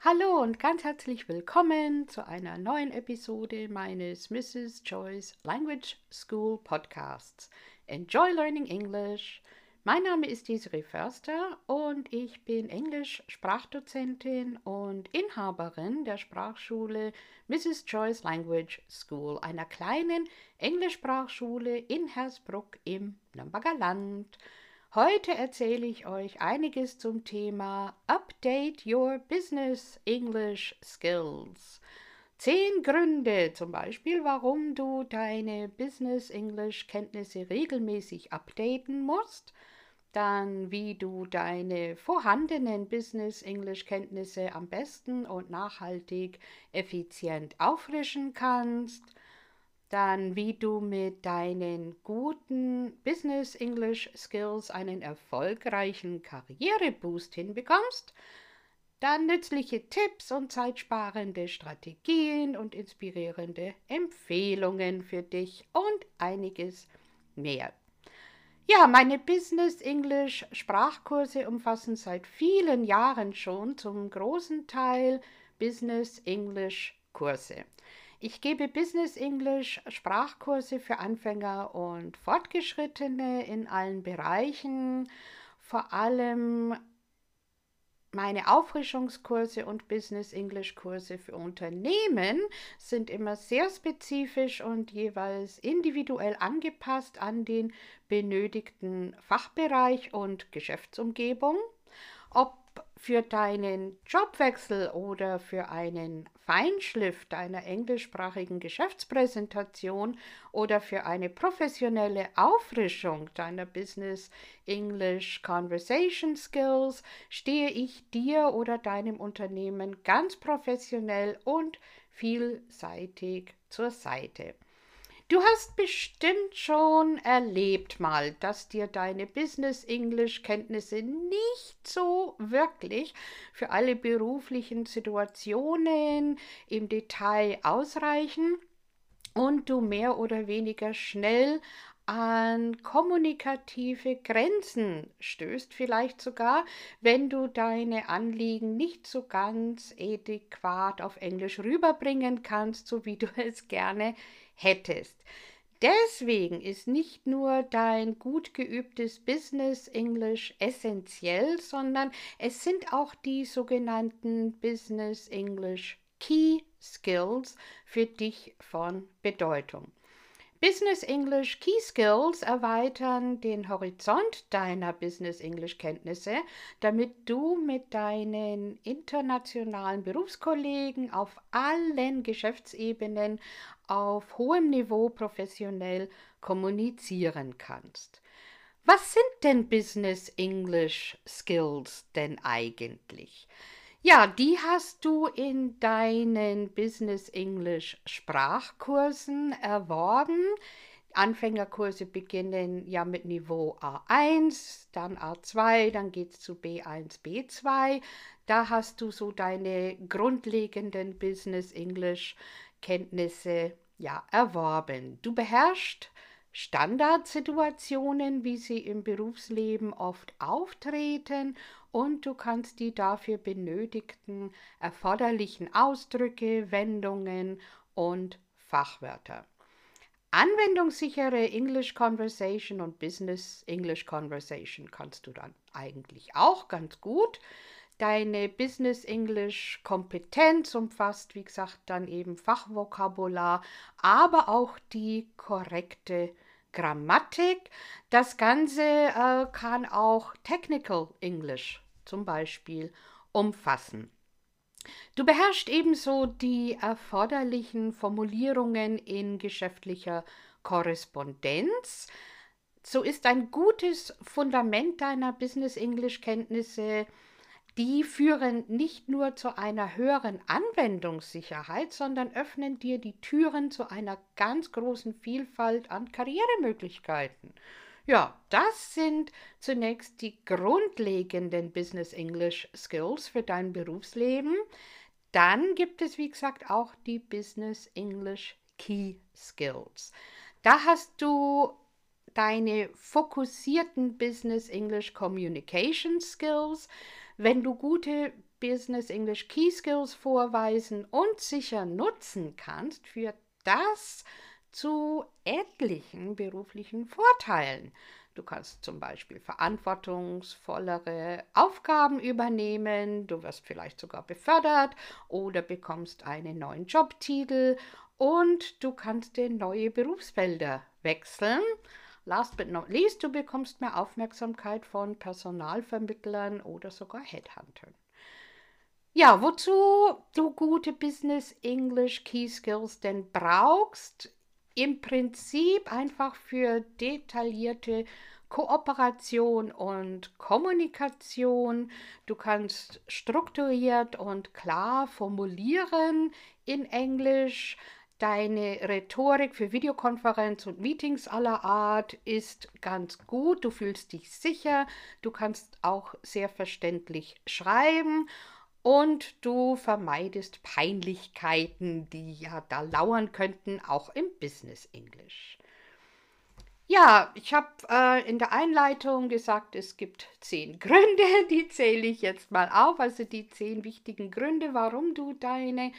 Hallo und ganz herzlich willkommen zu einer neuen Episode meines Mrs. Joyce Language School Podcasts. Enjoy Learning English. Mein Name ist Desiree Förster und ich bin Englisch-Sprachdozentin und Inhaberin der Sprachschule Mrs. Joyce Language School, einer kleinen Englischsprachschule in Hersbruck im Nürnberger Land. Heute erzähle ich euch einiges zum Thema Update Your Business English Skills. Zehn Gründe zum Beispiel, warum du deine Business English Kenntnisse regelmäßig updaten musst. Dann, wie du deine vorhandenen Business English Kenntnisse am besten und nachhaltig effizient auffrischen kannst dann wie du mit deinen guten Business English Skills einen erfolgreichen Karriereboost hinbekommst, dann nützliche Tipps und zeitsparende Strategien und inspirierende Empfehlungen für dich und einiges mehr. Ja, meine Business English Sprachkurse umfassen seit vielen Jahren schon zum großen Teil Business English Kurse. Ich gebe Business English Sprachkurse für Anfänger und Fortgeschrittene in allen Bereichen, vor allem meine Auffrischungskurse und Business English Kurse für Unternehmen sind immer sehr spezifisch und jeweils individuell angepasst an den benötigten Fachbereich und Geschäftsumgebung. Ob für deinen Jobwechsel oder für einen Feinschliff deiner englischsprachigen Geschäftspräsentation oder für eine professionelle Auffrischung deiner Business English Conversation Skills stehe ich dir oder deinem Unternehmen ganz professionell und vielseitig zur Seite. Du hast bestimmt schon erlebt mal, dass dir deine Business English Kenntnisse nicht so wirklich für alle beruflichen Situationen im Detail ausreichen und du mehr oder weniger schnell an kommunikative Grenzen stößt, vielleicht sogar, wenn du deine Anliegen nicht so ganz adäquat auf Englisch rüberbringen kannst, so wie du es gerne hättest. Deswegen ist nicht nur dein gut geübtes Business English essentiell, sondern es sind auch die sogenannten Business English Key Skills für dich von Bedeutung. Business English Key Skills erweitern den Horizont deiner Business English Kenntnisse, damit du mit deinen internationalen Berufskollegen auf allen Geschäftsebenen auf hohem Niveau professionell kommunizieren kannst. Was sind denn Business English Skills denn eigentlich? Ja, die hast du in deinen Business English Sprachkursen erworben. Anfängerkurse beginnen ja mit Niveau A1, dann A2, dann geht es zu B1, B2. Da hast du so deine grundlegenden Business English Kenntnisse ja erworben. Du beherrschst Standardsituationen, wie sie im Berufsleben oft auftreten und du kannst die dafür benötigten erforderlichen Ausdrücke, Wendungen und Fachwörter. Anwendungssichere English Conversation und Business English Conversation kannst du dann eigentlich auch ganz gut. Deine Business English Kompetenz umfasst, wie gesagt, dann eben Fachvokabular, aber auch die korrekte Grammatik. Das Ganze äh, kann auch Technical English zum Beispiel umfassen. Du beherrschst ebenso die erforderlichen Formulierungen in geschäftlicher Korrespondenz. So ist ein gutes Fundament deiner Business English Kenntnisse die führen nicht nur zu einer höheren Anwendungssicherheit, sondern öffnen dir die Türen zu einer ganz großen Vielfalt an Karrieremöglichkeiten. Ja, das sind zunächst die grundlegenden Business English Skills für dein Berufsleben. Dann gibt es, wie gesagt, auch die Business English Key Skills. Da hast du deine fokussierten Business English Communication Skills. Wenn du gute Business English Key Skills vorweisen und sicher nutzen kannst, führt das zu etlichen beruflichen Vorteilen. Du kannst zum Beispiel verantwortungsvollere Aufgaben übernehmen, du wirst vielleicht sogar befördert oder bekommst einen neuen Jobtitel und du kannst in neue Berufsfelder wechseln. Last but not least, du bekommst mehr Aufmerksamkeit von Personalvermittlern oder sogar Headhuntern. Ja, wozu du gute Business English Key Skills denn brauchst, im Prinzip einfach für detaillierte Kooperation und Kommunikation. Du kannst strukturiert und klar formulieren in Englisch. Deine Rhetorik für Videokonferenz und Meetings aller Art ist ganz gut. Du fühlst dich sicher. Du kannst auch sehr verständlich schreiben und du vermeidest Peinlichkeiten, die ja da lauern könnten, auch im Business English. Ja, ich habe äh, in der Einleitung gesagt, es gibt zehn Gründe, die zähle ich jetzt mal auf, also die zehn wichtigen Gründe, warum du deine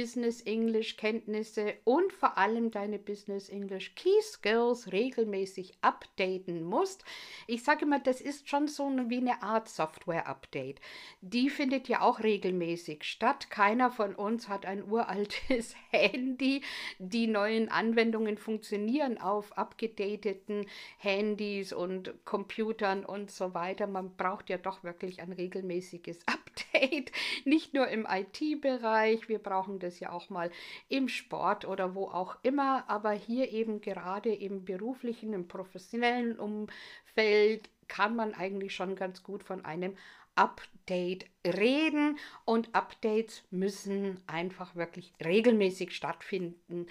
Business English Kenntnisse und vor allem deine Business English Key Skills regelmäßig updaten musst. Ich sage immer, das ist schon so wie eine Art Software Update. Die findet ja auch regelmäßig statt. Keiner von uns hat ein uraltes Handy. Die neuen Anwendungen funktionieren auf abgedateten Handys und Computern und so weiter. Man braucht ja doch wirklich ein regelmäßiges Update, nicht nur im IT-Bereich. Wir brauchen das ja auch mal im Sport oder wo auch immer, aber hier eben gerade im beruflichen, im professionellen Umfeld kann man eigentlich schon ganz gut von einem Update reden und Updates müssen einfach wirklich regelmäßig stattfinden.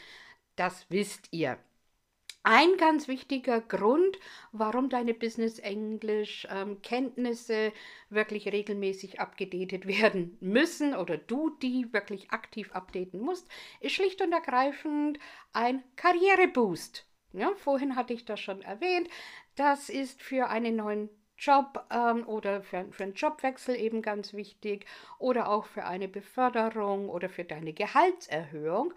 Das wisst ihr. Ein ganz wichtiger Grund, warum deine Business Englisch ähm, Kenntnisse wirklich regelmäßig abgedatet werden müssen oder du die wirklich aktiv updaten musst, ist schlicht und ergreifend ein Karriereboost. Ja, vorhin hatte ich das schon erwähnt. Das ist für einen neuen Job ähm, oder für, für einen Jobwechsel eben ganz wichtig oder auch für eine Beförderung oder für deine Gehaltserhöhung.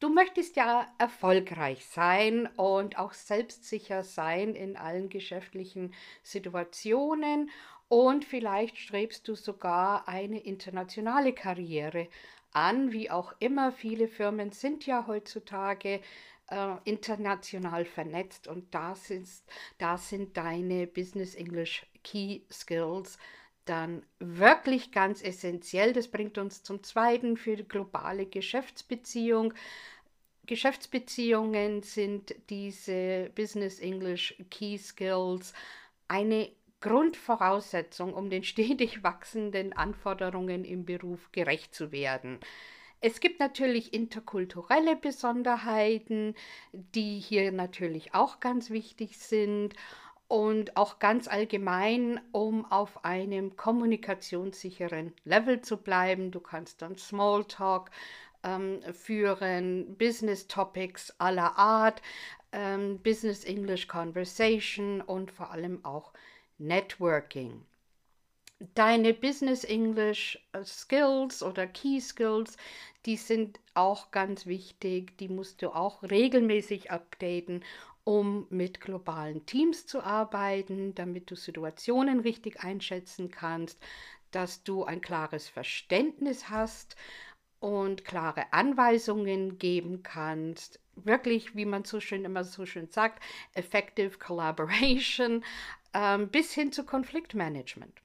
Du möchtest ja erfolgreich sein und auch selbstsicher sein in allen geschäftlichen Situationen und vielleicht strebst du sogar eine internationale Karriere an, wie auch immer. Viele Firmen sind ja heutzutage äh, international vernetzt und das, ist, das sind deine Business English Key Skills dann wirklich ganz essentiell. Das bringt uns zum Zweiten für die globale Geschäftsbeziehung. Geschäftsbeziehungen sind diese Business English Key Skills eine Grundvoraussetzung, um den stetig wachsenden Anforderungen im Beruf gerecht zu werden. Es gibt natürlich interkulturelle Besonderheiten, die hier natürlich auch ganz wichtig sind und auch ganz allgemein, um auf einem kommunikationssicheren Level zu bleiben. Du kannst dann Smalltalk ähm, führen Business Topics aller Art, ähm, Business English Conversation und vor allem auch Networking. Deine Business English äh, Skills oder Key Skills, die sind auch ganz wichtig, die musst du auch regelmäßig updaten, um mit globalen Teams zu arbeiten, damit du Situationen richtig einschätzen kannst, dass du ein klares Verständnis hast und klare Anweisungen geben kannst. Wirklich, wie man so schön immer so schön sagt, effective collaboration ähm, bis hin zu Konfliktmanagement.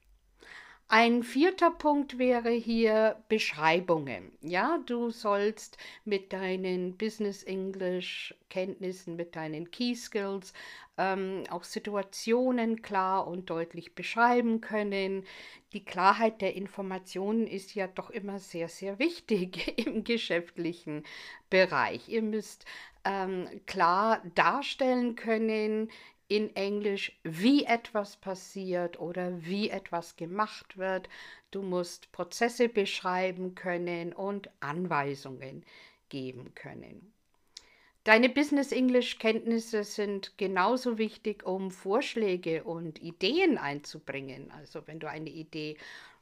Ein vierter Punkt wäre hier Beschreibungen. Ja, du sollst mit deinen Business English Kenntnissen, mit deinen Key Skills ähm, auch Situationen klar und deutlich beschreiben können. Die Klarheit der Informationen ist ja doch immer sehr, sehr wichtig im geschäftlichen Bereich. Ihr müsst ähm, klar darstellen können, in Englisch, wie etwas passiert oder wie etwas gemacht wird. Du musst Prozesse beschreiben können und Anweisungen geben können. Deine Business English Kenntnisse sind genauso wichtig, um Vorschläge und Ideen einzubringen. Also wenn du eine Idee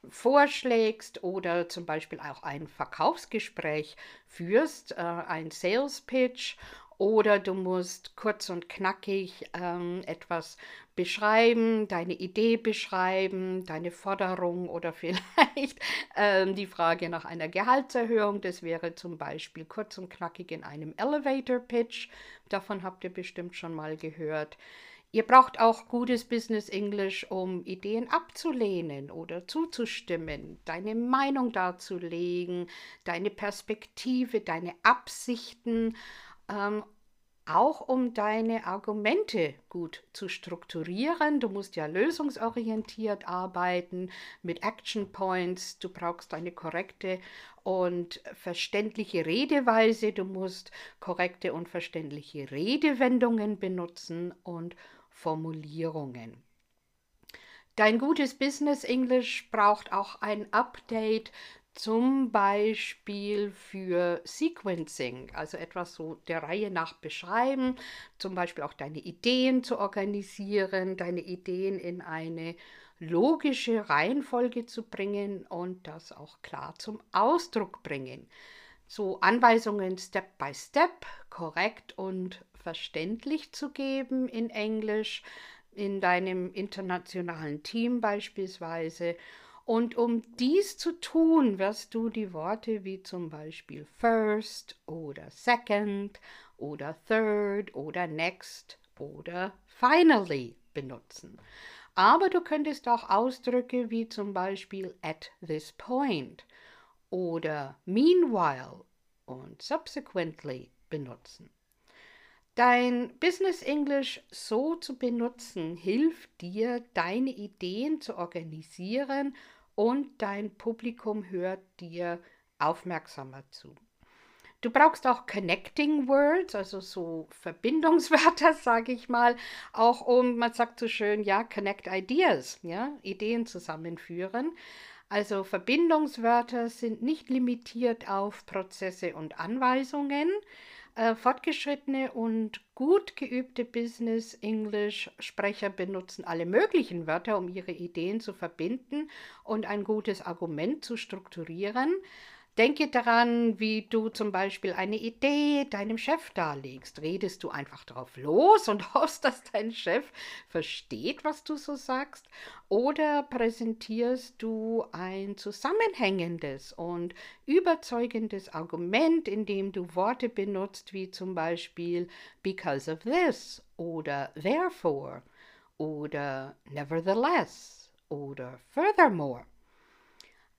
vorschlägst oder zum Beispiel auch ein Verkaufsgespräch führst, äh, ein Sales Pitch oder du musst kurz und knackig ähm, etwas beschreiben, deine Idee beschreiben, deine Forderung oder vielleicht ähm, die Frage nach einer Gehaltserhöhung. Das wäre zum Beispiel kurz und knackig in einem Elevator Pitch. Davon habt ihr bestimmt schon mal gehört. Ihr braucht auch gutes Business English, um Ideen abzulehnen oder zuzustimmen, deine Meinung darzulegen, deine Perspektive, deine Absichten ähm, auch um deine Argumente gut zu strukturieren. Du musst ja lösungsorientiert arbeiten mit Action Points. Du brauchst eine korrekte und verständliche Redeweise. Du musst korrekte und verständliche Redewendungen benutzen und Formulierungen. Dein gutes Business English braucht auch ein Update zum Beispiel für Sequencing, also etwas so der Reihe nach beschreiben, zum Beispiel auch deine Ideen zu organisieren, deine Ideen in eine logische Reihenfolge zu bringen und das auch klar zum Ausdruck bringen. So Anweisungen Step by Step korrekt und verständlich zu geben in Englisch, in deinem internationalen Team beispielsweise und um dies zu tun, wirst du die Worte wie zum Beispiel first oder second oder third oder next oder finally benutzen. Aber du könntest auch Ausdrücke wie zum Beispiel at this point oder meanwhile und subsequently benutzen. Dein Business English so zu benutzen, hilft dir, deine Ideen zu organisieren und dein Publikum hört dir aufmerksamer zu. Du brauchst auch Connecting Words, also so Verbindungswörter, sage ich mal, auch um, man sagt so schön, ja, Connect Ideas, ja, Ideen zusammenführen. Also Verbindungswörter sind nicht limitiert auf Prozesse und Anweisungen, äh, fortgeschrittene und gut geübte Business English Sprecher benutzen alle möglichen Wörter, um ihre Ideen zu verbinden und ein gutes Argument zu strukturieren. Denke daran, wie du zum Beispiel eine Idee deinem Chef darlegst. Redest du einfach drauf los und hoffst, dass dein Chef versteht, was du so sagst? Oder präsentierst du ein zusammenhängendes und überzeugendes Argument, indem du Worte benutzt, wie zum Beispiel because of this oder therefore oder nevertheless oder furthermore?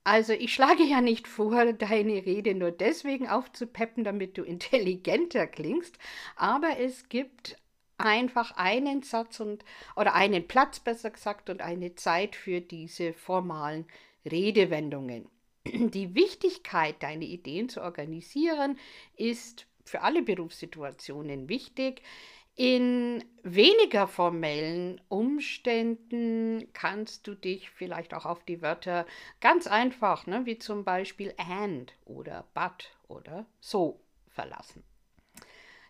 Also ich schlage ja nicht vor, deine Rede nur deswegen aufzupeppen, damit du intelligenter klingst, aber es gibt einfach einen Satz und oder einen Platz besser gesagt und eine Zeit für diese formalen Redewendungen. Die Wichtigkeit, deine Ideen zu organisieren, ist für alle Berufssituationen wichtig. In weniger formellen Umständen kannst du dich vielleicht auch auf die Wörter ganz einfach, ne, wie zum Beispiel and oder but oder so verlassen.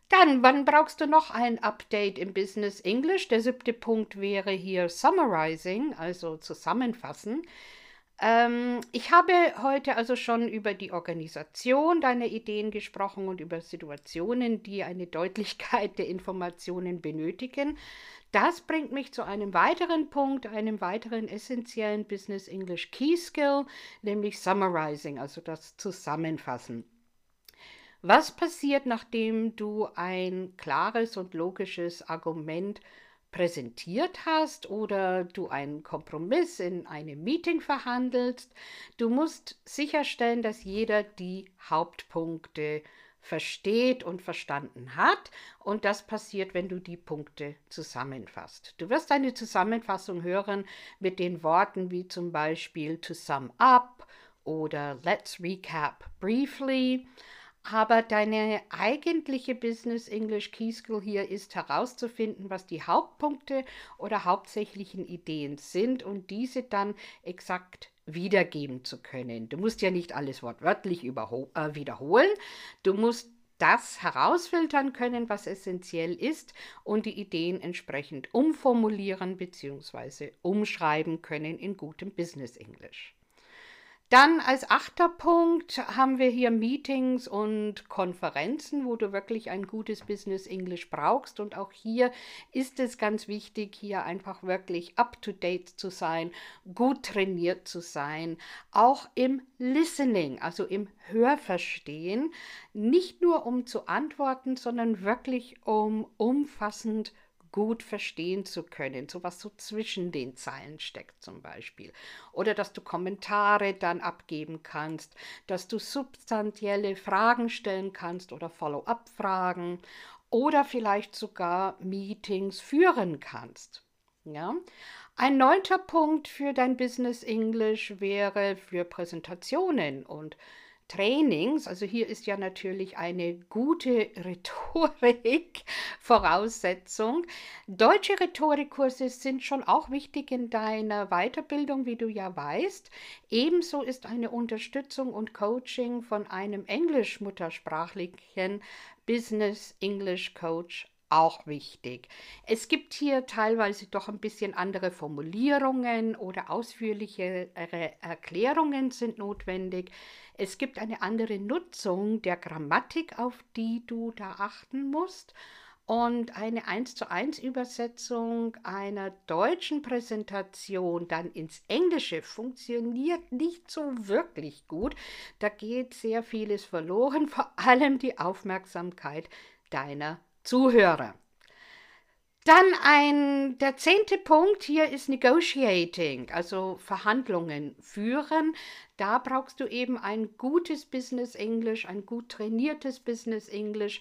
Dann, wann brauchst du noch ein Update im Business English? Der siebte Punkt wäre hier Summarizing, also zusammenfassen. Ähm, ich habe heute also schon über die Organisation deiner Ideen gesprochen und über Situationen, die eine Deutlichkeit der Informationen benötigen. Das bringt mich zu einem weiteren Punkt, einem weiteren essentiellen Business English Key Skill, nämlich Summarizing, also das Zusammenfassen. Was passiert, nachdem du ein klares und logisches Argument präsentiert hast oder du einen Kompromiss in einem Meeting verhandelst. Du musst sicherstellen, dass jeder die Hauptpunkte versteht und verstanden hat. Und das passiert, wenn du die Punkte zusammenfasst. Du wirst eine Zusammenfassung hören mit den Worten wie zum Beispiel to sum up oder let's recap briefly. Aber deine eigentliche Business English Key Skill hier ist herauszufinden, was die Hauptpunkte oder hauptsächlichen Ideen sind und diese dann exakt wiedergeben zu können. Du musst ja nicht alles wortwörtlich äh, wiederholen. Du musst das herausfiltern können, was essentiell ist und die Ideen entsprechend umformulieren bzw. umschreiben können in gutem Business English. Dann als achter Punkt haben wir hier Meetings und Konferenzen, wo du wirklich ein gutes Business English brauchst. Und auch hier ist es ganz wichtig, hier einfach wirklich up-to-date zu sein, gut trainiert zu sein, auch im Listening, also im Hörverstehen, nicht nur um zu antworten, sondern wirklich um umfassend zu gut verstehen zu können, so was so zwischen den Zeilen steckt zum Beispiel. Oder dass du Kommentare dann abgeben kannst, dass du substantielle Fragen stellen kannst oder Follow-up-Fragen oder vielleicht sogar Meetings führen kannst. Ja? Ein neunter Punkt für dein Business English wäre für Präsentationen und Trainings, also hier ist ja natürlich eine gute Rhetorik Voraussetzung. Deutsche Rhetorikkurse sind schon auch wichtig in deiner Weiterbildung, wie du ja weißt. Ebenso ist eine Unterstützung und Coaching von einem englisch-muttersprachlichen Business English Coach auch wichtig. Es gibt hier teilweise doch ein bisschen andere Formulierungen oder ausführlichere Erklärungen sind notwendig. Es gibt eine andere Nutzung der Grammatik, auf die du da achten musst. Und eine 1 zu 1 Übersetzung einer deutschen Präsentation dann ins Englische funktioniert nicht so wirklich gut. Da geht sehr vieles verloren, vor allem die Aufmerksamkeit deiner Zuhörer. Dann ein, der zehnte Punkt hier ist Negotiating, also Verhandlungen führen. Da brauchst du eben ein gutes Business English, ein gut trainiertes Business English,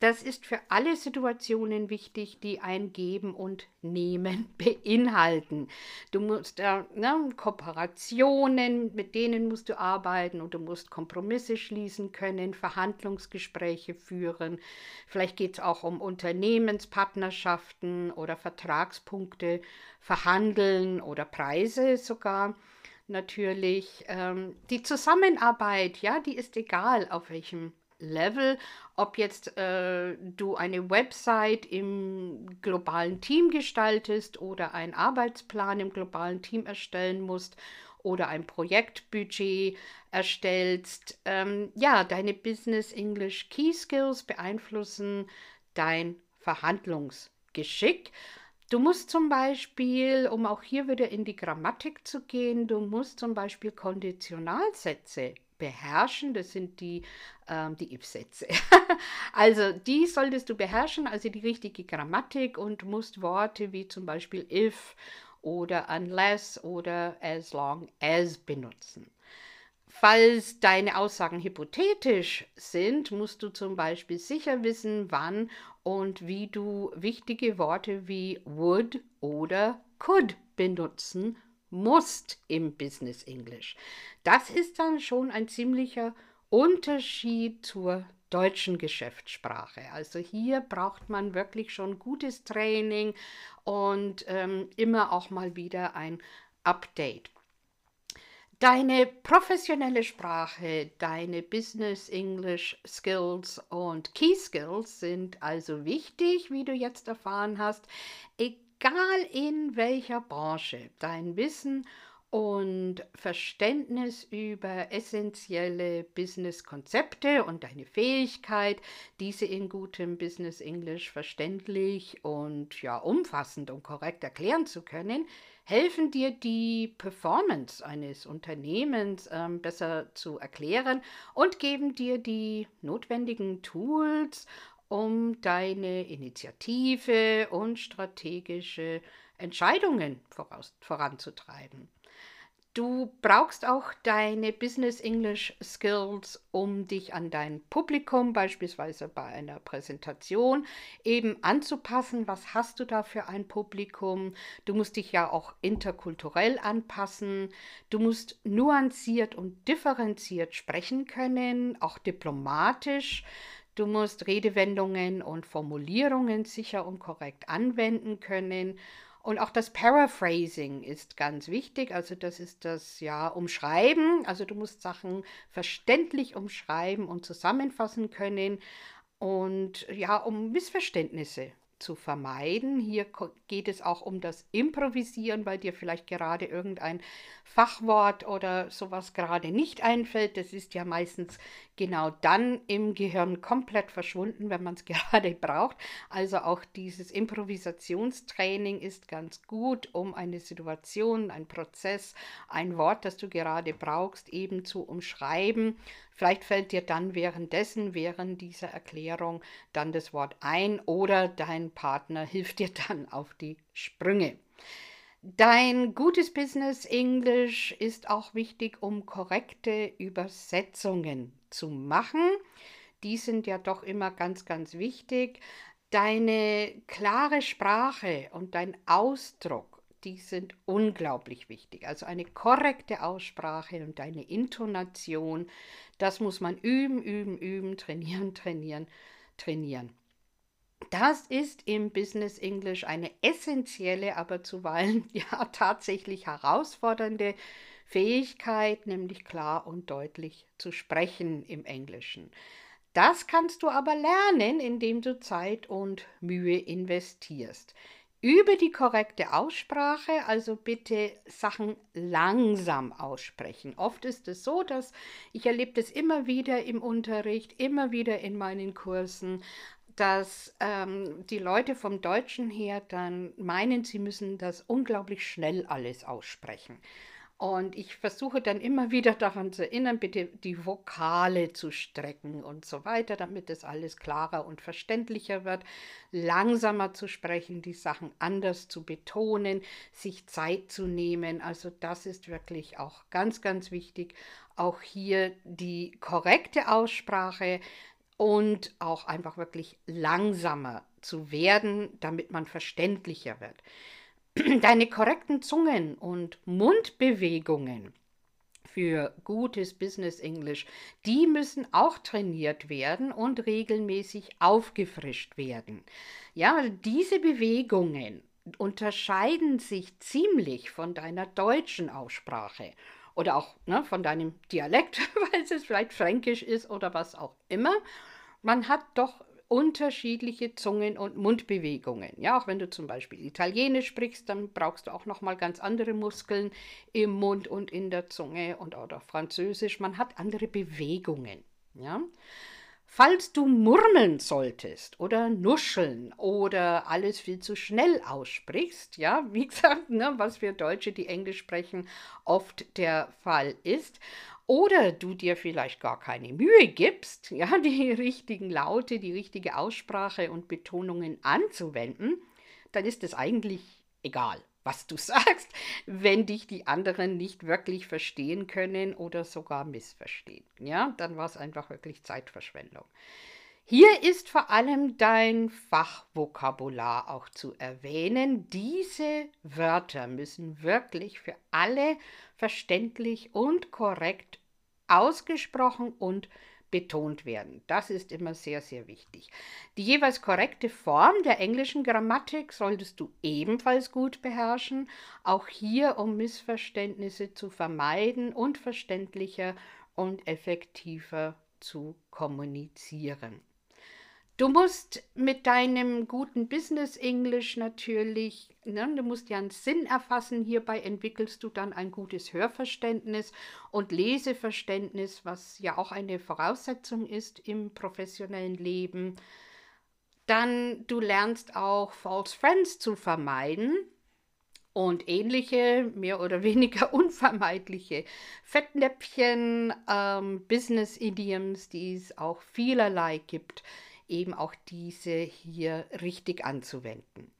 das ist für alle Situationen wichtig, die ein Geben und Nehmen beinhalten. Du musst äh, ne, Kooperationen, mit denen musst du arbeiten und du musst Kompromisse schließen können, Verhandlungsgespräche führen. Vielleicht geht es auch um Unternehmenspartnerschaften oder Vertragspunkte, verhandeln oder Preise sogar natürlich. Ähm, die Zusammenarbeit, ja, die ist egal, auf welchem Level, ob jetzt äh, du eine Website im globalen Team gestaltest oder einen Arbeitsplan im globalen Team erstellen musst oder ein Projektbudget erstellst. Ähm, ja, deine Business English Key Skills beeinflussen dein Verhandlungsgeschick. Du musst zum Beispiel, um auch hier wieder in die Grammatik zu gehen, du musst zum Beispiel Konditionalsätze beherrschen. Das sind die, ähm, die If-Sätze. also die solltest du beherrschen, also die richtige Grammatik und musst Worte wie zum Beispiel if oder unless oder as long as benutzen. Falls deine Aussagen hypothetisch sind, musst du zum Beispiel sicher wissen, wann und wie du wichtige Worte wie would oder could benutzen musst im Business English. Das ist dann schon ein ziemlicher Unterschied zur deutschen Geschäftssprache. Also hier braucht man wirklich schon gutes Training und ähm, immer auch mal wieder ein Update. Deine professionelle Sprache, deine Business English Skills und Key Skills sind also wichtig, wie du jetzt erfahren hast, egal in welcher Branche. Dein Wissen und Verständnis über essentielle Business-Konzepte und deine Fähigkeit, diese in gutem Business English verständlich und ja umfassend und korrekt erklären zu können, helfen dir die Performance eines Unternehmens ähm, besser zu erklären und geben dir die notwendigen Tools, um deine Initiative und strategische Entscheidungen voraus, voranzutreiben. Du brauchst auch deine Business English Skills, um dich an dein Publikum, beispielsweise bei einer Präsentation, eben anzupassen. Was hast du da für ein Publikum? Du musst dich ja auch interkulturell anpassen. Du musst nuanciert und differenziert sprechen können, auch diplomatisch. Du musst Redewendungen und Formulierungen sicher und korrekt anwenden können Und auch das Paraphrasing ist ganz wichtig. Also das ist das ja Umschreiben. Also du musst Sachen verständlich umschreiben und zusammenfassen können. Und ja, um Missverständnisse zu vermeiden. Hier geht es auch um das Improvisieren, weil dir vielleicht gerade irgendein Fachwort oder sowas gerade nicht einfällt. Das ist ja meistens genau dann im Gehirn komplett verschwunden, wenn man es gerade braucht. Also auch dieses Improvisationstraining ist ganz gut, um eine Situation, ein Prozess, ein Wort, das du gerade brauchst, eben zu umschreiben. Vielleicht fällt dir dann währenddessen, während dieser Erklärung, dann das Wort ein oder dein Partner hilft dir dann auf die Sprünge. Dein gutes Business Englisch ist auch wichtig, um korrekte Übersetzungen zu machen. Die sind ja doch immer ganz, ganz wichtig. Deine klare Sprache und dein Ausdruck, die sind unglaublich wichtig. Also eine korrekte Aussprache und deine Intonation, das muss man üben, üben, üben, trainieren, trainieren, trainieren. Das ist im Business English eine essentielle, aber zuweilen ja tatsächlich herausfordernde Fähigkeit, nämlich klar und deutlich zu sprechen im Englischen. Das kannst du aber lernen, indem du Zeit und Mühe investierst. Übe die korrekte Aussprache, also bitte Sachen langsam aussprechen. Oft ist es so, dass ich erlebe das immer wieder im Unterricht, immer wieder in meinen Kursen, dass ähm, die Leute vom Deutschen her dann meinen, sie müssen das unglaublich schnell alles aussprechen. Und ich versuche dann immer wieder daran zu erinnern, bitte die Vokale zu strecken und so weiter, damit es alles klarer und verständlicher wird, langsamer zu sprechen, die Sachen anders zu betonen, sich Zeit zu nehmen. Also das ist wirklich auch ganz, ganz wichtig. Auch hier die korrekte Aussprache, und auch einfach wirklich langsamer zu werden, damit man verständlicher wird. Deine korrekten Zungen- und Mundbewegungen für gutes Business English, die müssen auch trainiert werden und regelmäßig aufgefrischt werden. Ja, diese Bewegungen unterscheiden sich ziemlich von deiner deutschen Aussprache oder auch ne, von deinem Dialekt, weil es vielleicht fränkisch ist oder was auch immer. Man hat doch unterschiedliche Zungen- und Mundbewegungen. Ja, auch wenn du zum Beispiel Italienisch sprichst, dann brauchst du auch noch mal ganz andere Muskeln im Mund und in der Zunge und oder Französisch. Man hat andere Bewegungen. Ja. Falls du murmeln solltest oder nuscheln oder alles viel zu schnell aussprichst, ja, wie gesagt, ne, was für Deutsche, die Englisch sprechen, oft der Fall ist, oder du dir vielleicht gar keine Mühe gibst, ja, die richtigen Laute, die richtige Aussprache und Betonungen anzuwenden, dann ist es eigentlich egal was du sagst, wenn dich die anderen nicht wirklich verstehen können oder sogar missverstehen. Ja, dann war es einfach wirklich Zeitverschwendung. Hier ist vor allem dein Fachvokabular auch zu erwähnen. Diese Wörter müssen wirklich für alle verständlich und korrekt ausgesprochen und betont werden. Das ist immer sehr, sehr wichtig. Die jeweils korrekte Form der englischen Grammatik solltest du ebenfalls gut beherrschen, auch hier, um Missverständnisse zu vermeiden und verständlicher und effektiver zu kommunizieren. Du musst mit deinem guten Business English natürlich, ne, du musst ja einen Sinn erfassen. Hierbei entwickelst du dann ein gutes Hörverständnis und Leseverständnis, was ja auch eine Voraussetzung ist im professionellen Leben. Dann du lernst auch False Friends zu vermeiden und ähnliche, mehr oder weniger unvermeidliche Fettnäpfchen, ähm, Business-Idioms, die es auch vielerlei gibt eben auch diese hier richtig anzuwenden.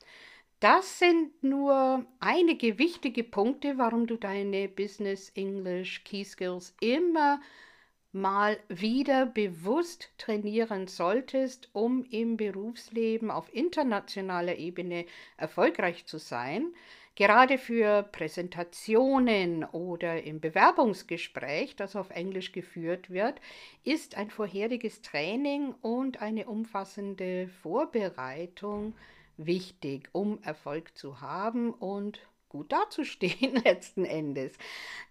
Das sind nur einige wichtige Punkte, warum du deine Business English Key Skills immer mal wieder bewusst trainieren solltest, um im Berufsleben auf internationaler Ebene erfolgreich zu sein. Gerade für Präsentationen oder im Bewerbungsgespräch, das auf Englisch geführt wird, ist ein vorheriges Training und eine umfassende Vorbereitung wichtig, um Erfolg zu haben und gut dazustehen letzten Endes.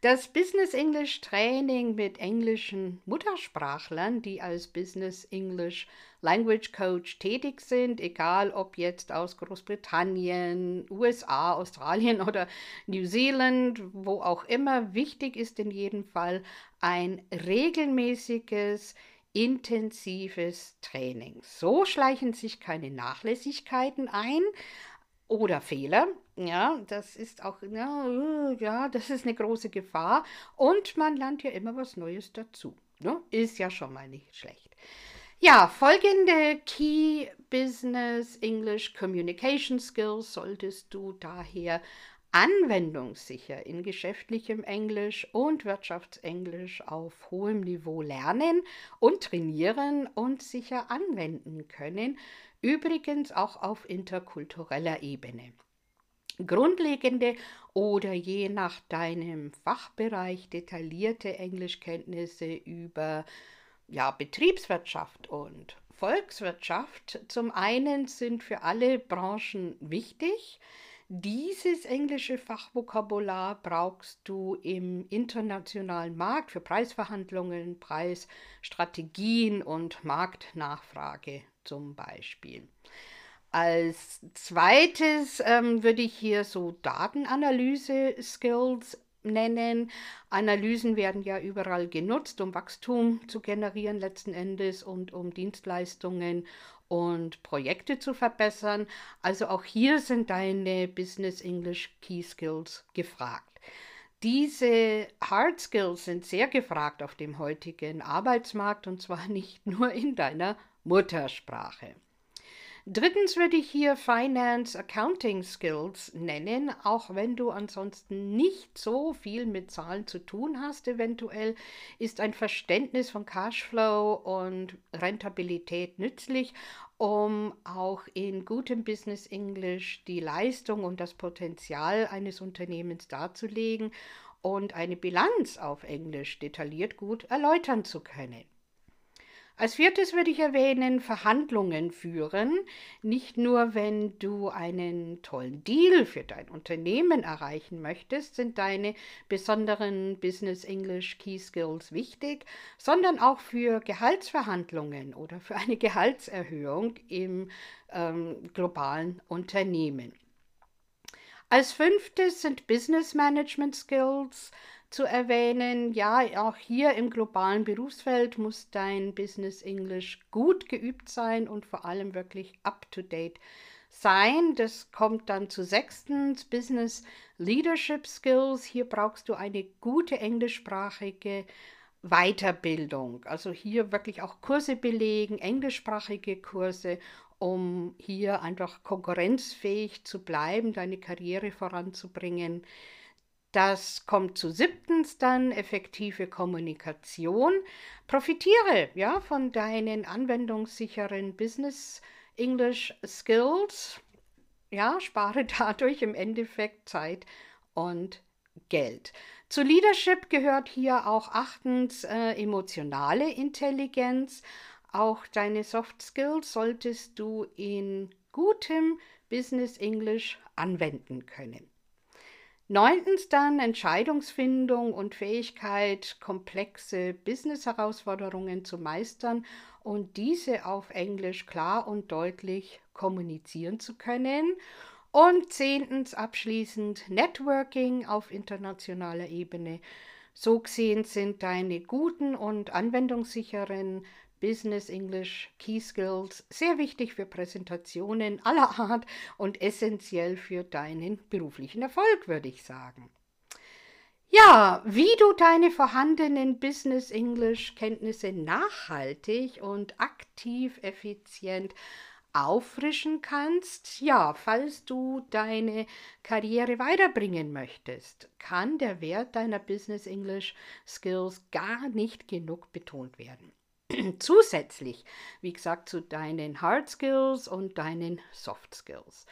Das Business English Training mit englischen Muttersprachlern, die als Business English Language Coach tätig sind, egal ob jetzt aus Großbritannien, USA, Australien oder New Zealand, wo auch immer, wichtig ist in jedem Fall ein regelmäßiges intensives Training. So schleichen sich keine Nachlässigkeiten ein, oder Fehler. Ja, das ist auch, ja, ja, das ist eine große Gefahr. Und man lernt ja immer was Neues dazu. Ne? Ist ja schon mal nicht schlecht. Ja, folgende Key Business English Communication Skills solltest du daher anwendungssicher in geschäftlichem Englisch und Wirtschaftsenglisch auf hohem Niveau lernen und trainieren und sicher anwenden können, übrigens auch auf interkultureller Ebene. Grundlegende oder je nach deinem Fachbereich detaillierte Englischkenntnisse über ja, Betriebswirtschaft und Volkswirtschaft zum einen sind für alle Branchen wichtig. Dieses englische Fachvokabular brauchst du im internationalen Markt für Preisverhandlungen, Preisstrategien und Marktnachfrage zum Beispiel. Als zweites ähm, würde ich hier so Datenanalyse-Skills nennen. Analysen werden ja überall genutzt, um Wachstum zu generieren letzten Endes und um Dienstleistungen und Projekte zu verbessern. Also auch hier sind deine Business English Key Skills gefragt. Diese Hard Skills sind sehr gefragt auf dem heutigen Arbeitsmarkt und zwar nicht nur in deiner Muttersprache. Drittens würde ich hier Finance Accounting Skills nennen, auch wenn du ansonsten nicht so viel mit Zahlen zu tun hast. Eventuell ist ein Verständnis von Cashflow und Rentabilität nützlich, um auch in gutem Business English die Leistung und das Potenzial eines Unternehmens darzulegen und eine Bilanz auf Englisch detailliert gut erläutern zu können. Als viertes würde ich erwähnen, Verhandlungen führen. Nicht nur, wenn du einen tollen Deal für dein Unternehmen erreichen möchtest, sind deine besonderen Business English Key Skills wichtig, sondern auch für Gehaltsverhandlungen oder für eine Gehaltserhöhung im ähm, globalen Unternehmen. Als fünftes sind Business Management Skills zu erwähnen. Ja, auch hier im globalen Berufsfeld muss dein Business English gut geübt sein und vor allem wirklich up-to-date sein. Das kommt dann zu sechstens Business Leadership Skills. Hier brauchst du eine gute englischsprachige Weiterbildung. Also hier wirklich auch Kurse belegen, englischsprachige Kurse, um hier einfach konkurrenzfähig zu bleiben, deine Karriere voranzubringen. Das kommt zu siebtens dann effektive Kommunikation. Profitiere ja von deinen anwendungssicheren Business English Skills. Ja, spare dadurch im Endeffekt Zeit und Geld. Zu Leadership gehört hier auch achtens äh, emotionale Intelligenz. Auch deine Soft Skills solltest du in gutem Business English anwenden können. Neuntens dann Entscheidungsfindung und Fähigkeit, komplexe Business-Herausforderungen zu meistern und diese auf Englisch klar und deutlich kommunizieren zu können. Und zehntens abschließend Networking auf internationaler Ebene. So gesehen sind deine guten und anwendungssicheren Business English Key Skills sehr wichtig für Präsentationen aller Art und essentiell für deinen beruflichen Erfolg, würde ich sagen. Ja, wie du deine vorhandenen Business English Kenntnisse nachhaltig und aktiv effizient auffrischen kannst, ja, falls du deine Karriere weiterbringen möchtest, kann der Wert deiner Business English Skills gar nicht genug betont werden. zusätzlich, wie gesagt, zu deinen Hard Skills und deinen Soft Skills.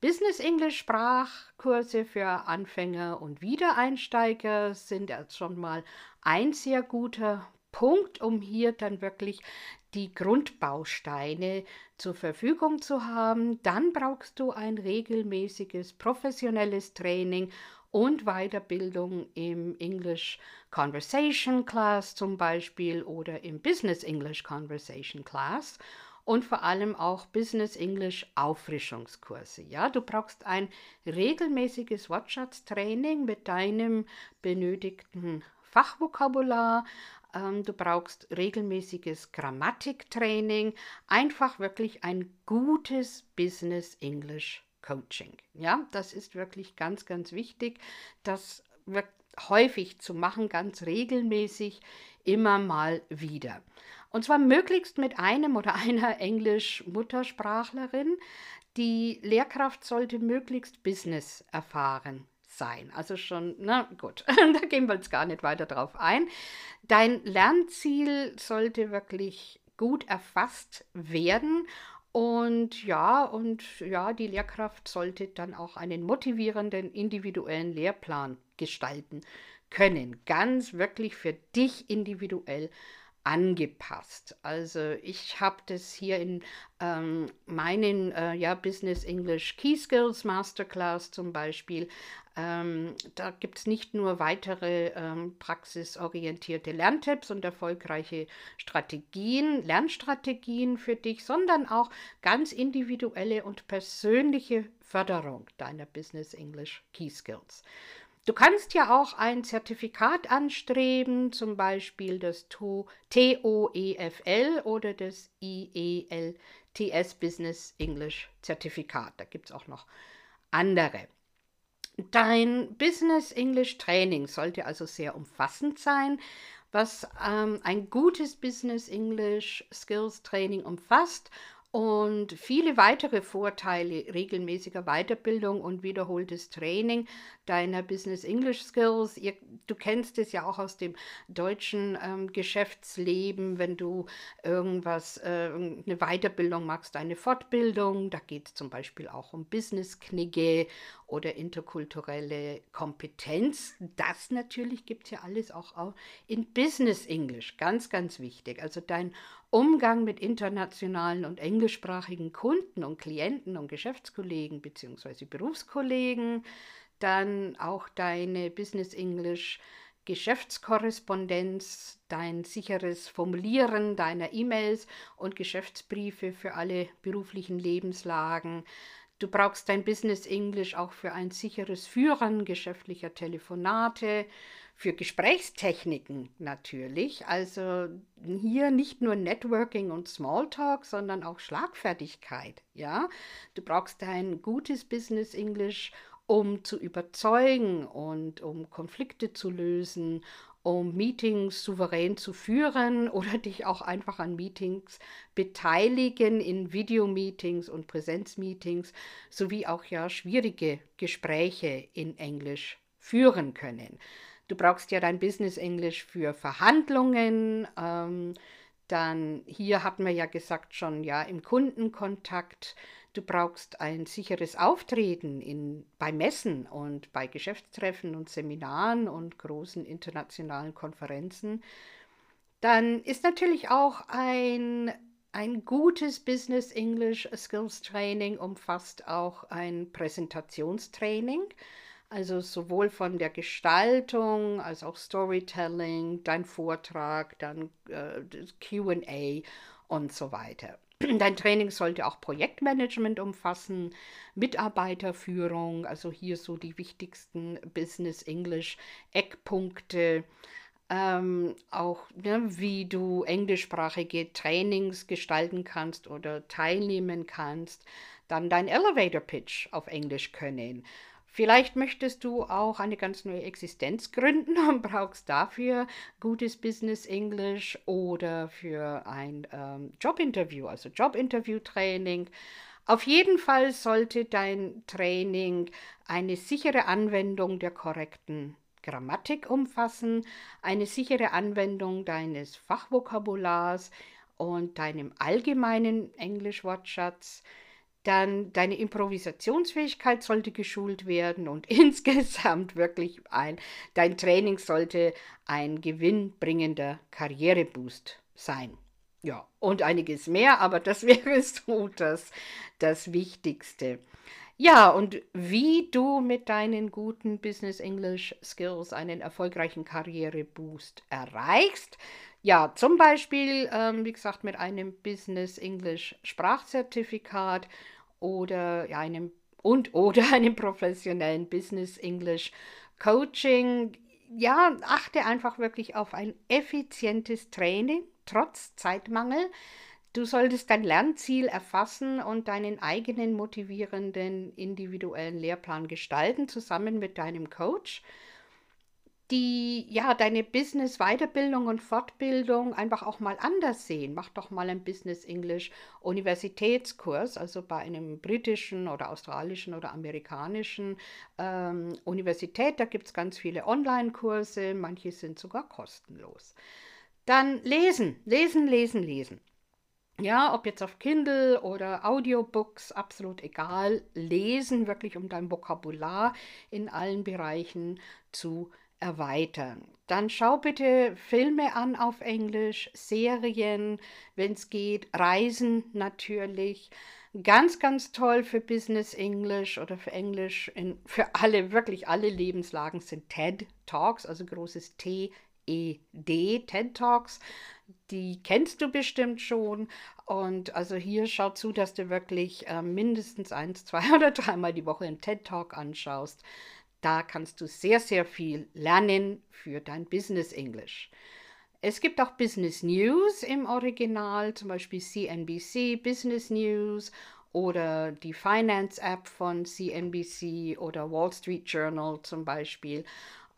Business English Sprachkurse für Anfänger und Wiedereinsteiger sind jetzt schon mal ein sehr guter Punkt, um hier dann wirklich die Grundbausteine zur Verfügung zu haben. Dann brauchst du ein regelmäßiges professionelles Training und Weiterbildung im English Conversation Class zum Beispiel oder im Business English Conversation Class und vor allem auch Business English Auffrischungskurse. Ja, du brauchst ein regelmäßiges Wortschatztraining mit deinem benötigten Fachvokabular. Ähm, du brauchst regelmäßiges Grammatiktraining, einfach wirklich ein gutes Business English Coaching. Ja, das ist wirklich ganz, ganz wichtig, das häufig zu machen, ganz regelmäßig, immer mal wieder. Und zwar möglichst mit einem oder einer Englisch-Muttersprachlerin. Die Lehrkraft sollte möglichst Business erfahren sein. Also schon, na gut, da gehen wir jetzt gar nicht weiter drauf ein. Dein Lernziel sollte wirklich gut erfasst werden und ja, und ja, die Lehrkraft sollte dann auch einen motivierenden individuellen Lehrplan gestalten können. Ganz wirklich für dich individuell angepasst. Also ich habe das hier in ähm, meinen äh, ja, Business English Key Skills Masterclass zum Beispiel. Ähm, da gibt es nicht nur weitere ähm, praxisorientierte Lerntipps und erfolgreiche Strategien, Lernstrategien für dich, sondern auch ganz individuelle und persönliche Förderung deiner Business English Key Skills. Du kannst ja auch ein Zertifikat anstreben, zum Beispiel das TOEFL oder das IELTS Business English Zertifikat. Da gibt es auch noch andere. Dein Business English Training sollte also sehr umfassend sein. Was ähm, ein gutes Business English Skills Training umfasst und viele weitere Vorteile regelmäßiger Weiterbildung und wiederholtes Training deiner Business English Skills. Ihr, du kennst es ja auch aus dem deutschen ähm, Geschäftsleben, wenn du irgendwas, äh, eine Weiterbildung machst, eine Fortbildung. Da geht es zum Beispiel auch um Business-Knigge oder interkulturelle Kompetenz. Das natürlich gibt es ja alles auch in Business English. Ganz, ganz wichtig. Also dein Umgang mit internationalen und englischsprachigen Kunden und Klienten und Geschäftskollegen bzw. Berufskollegen, dann auch deine Business English Geschäftskorrespondenz, dein sicheres Formulieren deiner E-Mails und Geschäftsbriefe für alle beruflichen Lebenslagen. Du brauchst dein Business English auch für ein sicheres Führen geschäftlicher Telefonate für Gesprächstechniken natürlich. Also hier nicht nur Networking und Smalltalk, sondern auch Schlagfertigkeit. Ja, du brauchst ein gutes Business English, um zu überzeugen und um Konflikte zu lösen, um Meetings souverän zu führen oder dich auch einfach an Meetings beteiligen, in Videomeetings und Präsenzmeetings, sowie auch ja schwierige Gespräche in Englisch führen können. Du brauchst ja dein Business Englisch für Verhandlungen. Ähm, dann hier hatten wir ja gesagt schon, ja, im Kundenkontakt. Du brauchst ein sicheres Auftreten in, bei Messen und bei Geschäftstreffen und Seminaren und großen internationalen Konferenzen. Dann ist natürlich auch ein, ein gutes Business English Skills Training umfasst auch ein Präsentationstraining. Also sowohl von der Gestaltung als auch Storytelling, dein Vortrag, dann äh, QA und so weiter. Dein Training sollte auch Projektmanagement umfassen, Mitarbeiterführung, also hier so die wichtigsten Business English Eckpunkte, ähm, auch ne, wie du englischsprachige Trainings gestalten kannst oder teilnehmen kannst, dann dein Elevator Pitch auf Englisch können Vielleicht möchtest du auch eine ganz neue Existenz gründen und brauchst dafür gutes Business English oder für ein ähm, Jobinterview, also Jobinterview-Training. Auf jeden Fall sollte dein Training eine sichere Anwendung der korrekten Grammatik umfassen, eine sichere Anwendung deines Fachvokabulars und deinem allgemeinen Englischwortschatz dann deine Improvisationsfähigkeit sollte geschult werden und insgesamt wirklich ein, dein Training sollte ein gewinnbringender Karriereboost sein. Ja, und einiges mehr, aber das wäre so das, das Wichtigste. Ja, und wie du mit deinen guten Business English Skills einen erfolgreichen Karriereboost erreichst. Ja, zum Beispiel, ähm, wie gesagt, mit einem Business English Sprachzertifikat oder ja, einem und oder einem professionellen Business English Coaching. Ja, achte einfach wirklich auf ein effizientes Training trotz Zeitmangel. Du solltest dein Lernziel erfassen und deinen eigenen motivierenden individuellen Lehrplan gestalten, zusammen mit deinem Coach. Die, ja, deine Business Weiterbildung und Fortbildung einfach auch mal anders sehen. Mach doch mal einen Business English Universitätskurs, also bei einem britischen oder australischen oder amerikanischen ähm, Universität. Da gibt es ganz viele Online-Kurse, manche sind sogar kostenlos. Dann lesen, lesen, lesen, lesen. Ja, ob jetzt auf Kindle oder Audiobooks, absolut egal. Lesen wirklich, um dein Vokabular in allen Bereichen zu erweitern. Dann schau bitte Filme an auf Englisch, Serien, wenn es geht, Reisen natürlich. Ganz, ganz toll für Business English oder für Englisch, für alle, wirklich alle Lebenslagen sind TED Talks, also großes T, E, D, TED Talks die kennst du bestimmt schon. Und also hier schau zu, dass du wirklich äh, mindestens eins, zwei oder dreimal die Woche einen TED Talk anschaust. Da kannst du sehr, sehr viel lernen für dein Business English. Es gibt auch Business News im Original, zum Beispiel CNBC Business News oder die Finance App von CNBC oder Wall Street Journal zum Beispiel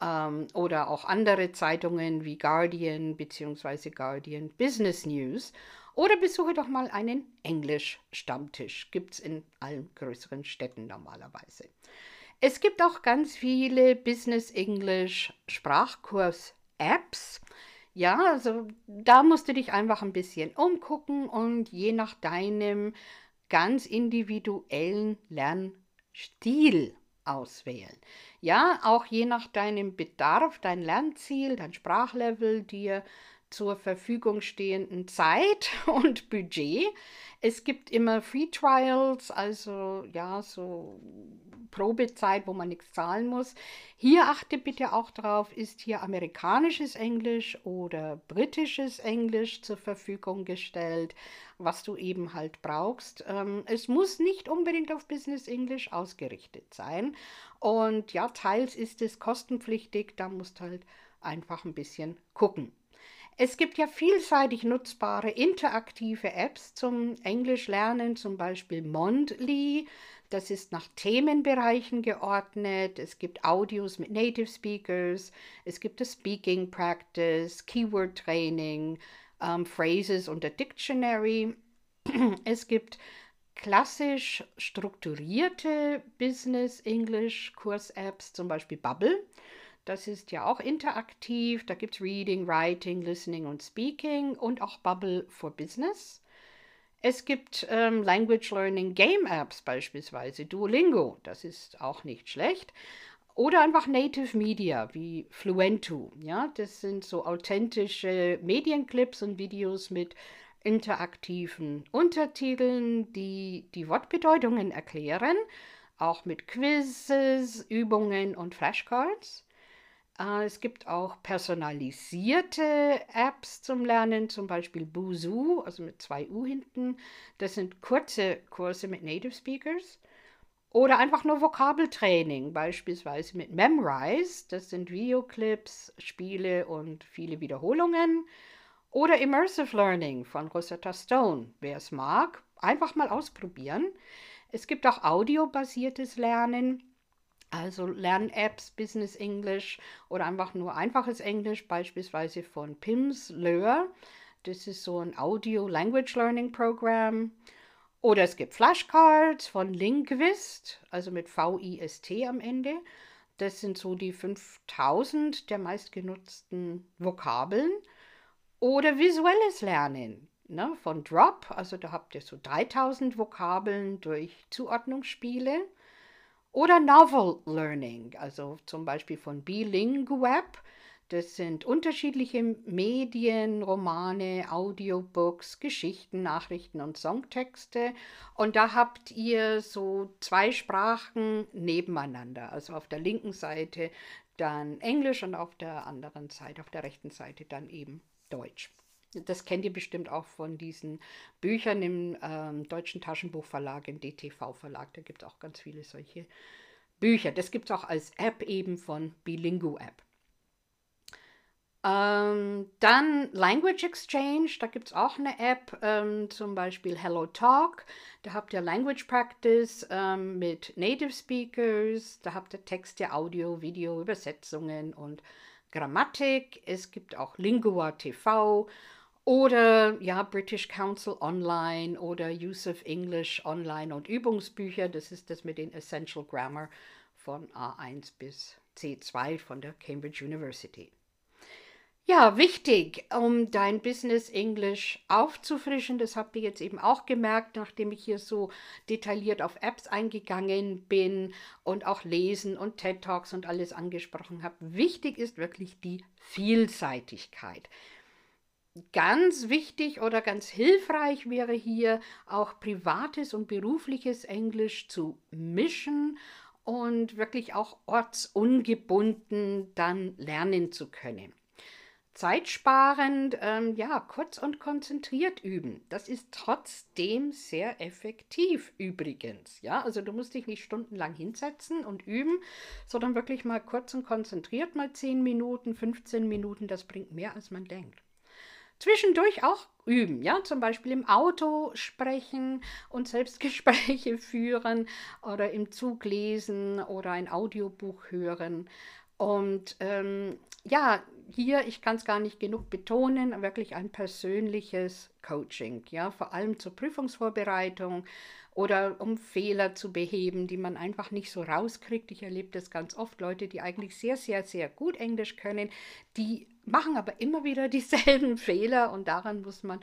ähm, oder auch andere Zeitungen wie Guardian bzw. Guardian Business News. Oder besuche doch mal einen Englisch-Stammtisch. Gibt es in allen größeren Städten normalerweise. Es gibt auch ganz viele Business English Sprachkurs-Apps. Ja, also da musst du dich einfach ein bisschen umgucken und je nach deinem ganz individuellen Lernstil auswählen. Ja, auch je nach deinem Bedarf, dein Lernziel, dein Sprachlevel, dir zur Verfügung stehenden Zeit und Budget. Es gibt immer Free Trials, also ja, so Probezeit, wo man nichts zahlen muss. Hier achte bitte auch drauf, ist hier amerikanisches Englisch oder britisches Englisch zur Verfügung gestellt, was du eben halt brauchst. Ähm, es muss nicht unbedingt auf Business English ausgerichtet sein. Und ja, teils ist es kostenpflichtig, da musst halt einfach ein bisschen gucken. Es gibt ja vielseitig nutzbare interaktive Apps zum Englisch lernen, zum Beispiel Mondly. Das ist nach Themenbereichen geordnet. Es gibt Audios mit Native Speakers. Es gibt das Speaking Practice, Keyword Training, ähm, Phrases und der Dictionary. Es gibt klassisch strukturierte Business English Kurs-Apps, zum Beispiel Bubble. Das ist ja auch interaktiv. Da gibt es Reading, Writing, Listening und Speaking und auch Bubble for Business. Es gibt ähm, Language Learning Game Apps beispielsweise, Duolingo, das ist auch nicht schlecht. Oder einfach Native Media wie Fluentu. Ja, das sind so authentische Medienclips und Videos mit interaktiven Untertiteln, die die Wortbedeutungen erklären, auch mit Quizzes, Übungen und Flashcards. Äh, es gibt auch personalisierte Apps zum Lernen, zum Beispiel Buzu, also mit zwei U hinten. Das sind kurze Kurse mit Native Speakers. Oder einfach nur Vokabeltraining, beispielsweise mit Memrise. Das sind Videoclips, Spiele und viele Wiederholungen. Oder Immersive Learning von Rosetta Stone. Wer es mag, einfach mal ausprobieren. Es gibt auch audiobasiertes Lernen, also Lern-Apps, Business English oder einfach nur einfaches Englisch, beispielsweise von PIMS Lör. Das ist so ein Audio Language Learning Program. Oder es gibt Flashcards von Linguist, also mit V-I-S-T am Ende. Das sind so die 5000 der meistgenutzten Vokabeln. Oder visuelles Lernen. ne, von Drop, also da habt ihr so 3000 Vokabeln durch Zuordnungsspiele. Oder Novel Learning, also zum Beispiel von Bilinguab. Das sind unterschiedliche Medien, Romane, Audiobooks, Geschichten, Nachrichten und Songtexte. Und da habt ihr so zwei Sprachen nebeneinander. Also auf der linken Seite dann Englisch und auf der anderen Seite, auf der rechten Seite dann eben Deutsch. Das kennt ihr bestimmt auch von diesen Büchern im ähm, Deutschen Taschenbuchverlag, im DTV-Verlag. Da gibt es auch ganz viele solche Bücher. Das gibt es auch als App eben von Bilingu App. Ähm, dann Language Exchange, da gibt es auch eine App, ähm, zum Beispiel Hello Talk. Da habt ihr Language Practice ähm, mit Native Speakers, da habt ihr Texte, Audio, Video, Übersetzungen und Grammatik. Es gibt auch Lingua TV oder ja, British Council Online oder Use of English Online und Übungsbücher. Das ist das mit den Essential Grammar von A1 bis C2 von der Cambridge University. Ja, wichtig, um dein Business English aufzufrischen. Das habt ihr jetzt eben auch gemerkt, nachdem ich hier so detailliert auf Apps eingegangen bin und auch Lesen und TED Talks und alles angesprochen habe. Wichtig ist wirklich die Vielseitigkeit. Ganz wichtig oder ganz hilfreich wäre hier auch privates und berufliches Englisch zu mischen und wirklich auch ortsungebunden dann lernen zu können zeitsparend, ähm, ja, kurz und konzentriert üben. Das ist trotzdem sehr effektiv übrigens. Ja, also du musst dich nicht stundenlang hinsetzen und üben, sondern wirklich mal kurz und konzentriert, mal 10 Minuten, 15 Minuten, das bringt mehr, als man denkt. Zwischendurch auch üben, ja, zum Beispiel im Auto sprechen und Selbstgespräche führen oder im Zug lesen oder ein Audiobuch hören. Und ähm, ja, hier, ich kann es gar nicht genug betonen, wirklich ein persönliches Coaching, ja, vor allem zur Prüfungsvorbereitung oder um Fehler zu beheben, die man einfach nicht so rauskriegt. Ich erlebe das ganz oft, Leute, die eigentlich sehr, sehr, sehr gut Englisch können, die machen aber immer wieder dieselben Fehler und daran muss man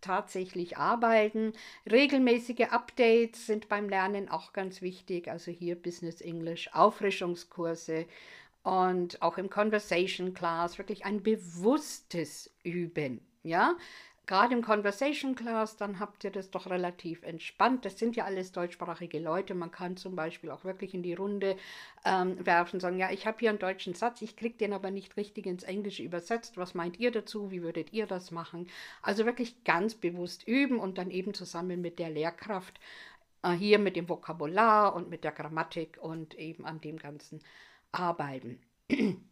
tatsächlich arbeiten. Regelmäßige Updates sind beim Lernen auch ganz wichtig, also hier Business English, Auffrischungskurse und auch im Conversation Class wirklich ein bewusstes Üben, ja. Gerade im Conversation Class, dann habt ihr das doch relativ entspannt. Das sind ja alles deutschsprachige Leute. Man kann zum Beispiel auch wirklich in die Runde ähm, werfen, sagen, ja, ich habe hier einen deutschen Satz, ich kriege den aber nicht richtig ins Englische übersetzt. Was meint ihr dazu? Wie würdet ihr das machen? Also wirklich ganz bewusst üben und dann eben zusammen mit der Lehrkraft äh, hier mit dem Vokabular und mit der Grammatik und eben an dem Ganzen arbeiten.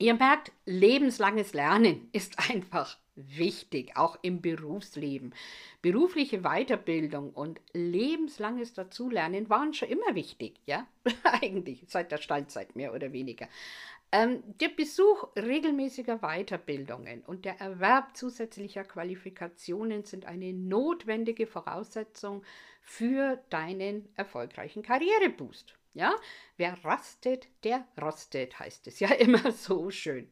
Ihr merkt, lebenslanges Lernen ist einfach wichtig, auch im Berufsleben. Berufliche Weiterbildung und lebenslanges Dazulernen waren schon immer wichtig, ja, eigentlich seit der Steinzeit mehr oder weniger. Ähm, der Besuch regelmäßiger Weiterbildungen und der Erwerb zusätzlicher Qualifikationen sind eine notwendige Voraussetzung für deinen erfolgreichen Karriereboost. Ja, wer rastet, der rostet, heißt es ja immer so schön.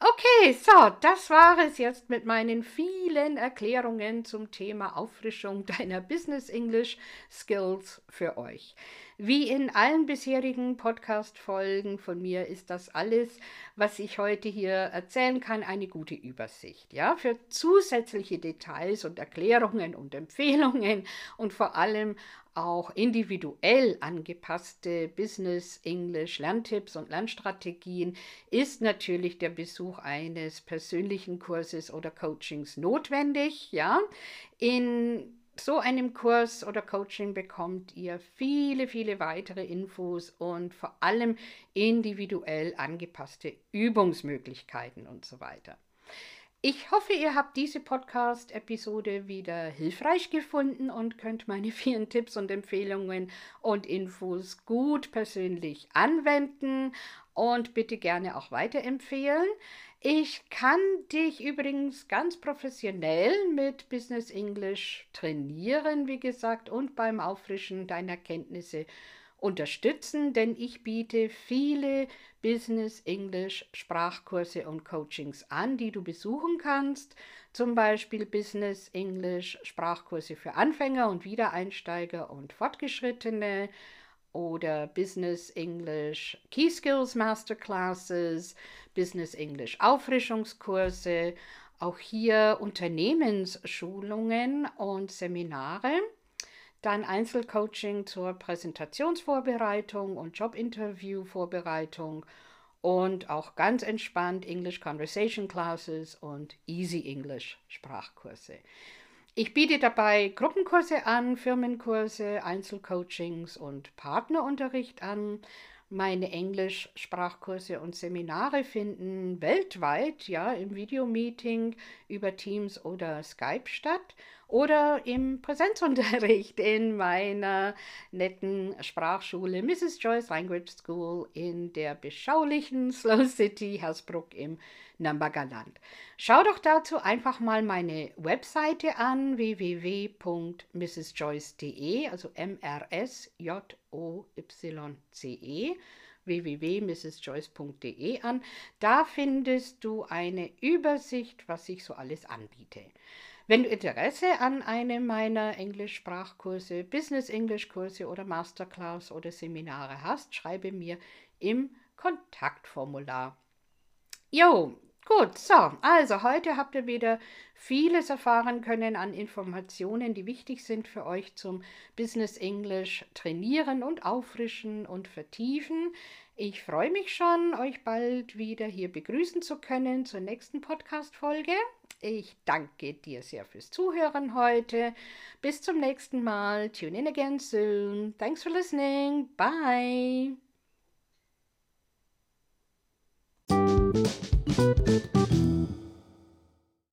Okay, so, das war es jetzt mit meinen vielen Erklärungen zum Thema Auffrischung deiner Business English Skills für euch. Wie in allen bisherigen Podcast-Folgen von mir ist das alles, was ich heute hier erzählen kann, eine gute Übersicht. Ja, für zusätzliche Details und Erklärungen und Empfehlungen und vor allem auch individuell angepasste Business English Lerntipps und Lernstrategien ist natürlich der Besuch eines persönlichen Kurses oder Coachings notwendig, ja. In so einem Kurs oder Coaching bekommt ihr viele, viele weitere Infos und vor allem individuell angepasste Übungsmöglichkeiten und so weiter. Ich hoffe, ihr habt diese Podcast-Episode wieder hilfreich gefunden und könnt meine vielen Tipps und Empfehlungen und Infos gut persönlich anwenden und bitte gerne auch weiterempfehlen. Ich kann dich übrigens ganz professionell mit Business English trainieren, wie gesagt, und beim Auffrischen deiner Kenntnisse unterstützen, denn ich biete viele Business English Sprachkurse und Coachings an, die du besuchen kannst. Zum Beispiel Business English Sprachkurse für Anfänger und Wiedereinsteiger und Fortgeschrittene oder Business English Key Skills Masterclasses, Business English Auffrischungskurse, auch hier Unternehmensschulungen und Seminare. Dann Einzelcoaching zur Präsentationsvorbereitung und Jobinterviewvorbereitung und auch ganz entspannt English Conversation Classes und Easy English Sprachkurse. Ich biete dabei Gruppenkurse an, Firmenkurse, Einzelcoachings und Partnerunterricht an. Meine Englisch-Sprachkurse und Seminare finden weltweit ja im Videomeeting über Teams oder Skype statt oder im Präsenzunterricht in meiner netten Sprachschule Mrs. Joyce Language School in der beschaulichen Slow City Hersbruck im Nambagerland. Schau doch dazu einfach mal meine Webseite an www.mrsjoyce.de, also M R S J O Y C E www.mrsjoyce.de an. Da findest du eine Übersicht, was ich so alles anbiete. Wenn du Interesse an einem meiner Englischsprachkurse, Business English Kurse oder Masterclass oder Seminare hast, schreibe mir im Kontaktformular. Jo, gut, so, also heute habt ihr wieder vieles erfahren können an Informationen, die wichtig sind für euch zum Business English trainieren und auffrischen und vertiefen. Ich freue mich schon, euch bald wieder hier begrüßen zu können zur nächsten Podcast-Folge. Ich danke dir sehr fürs Zuhören heute. Bis zum nächsten Mal. Tune in again soon. Thanks for listening. Bye. Thank you.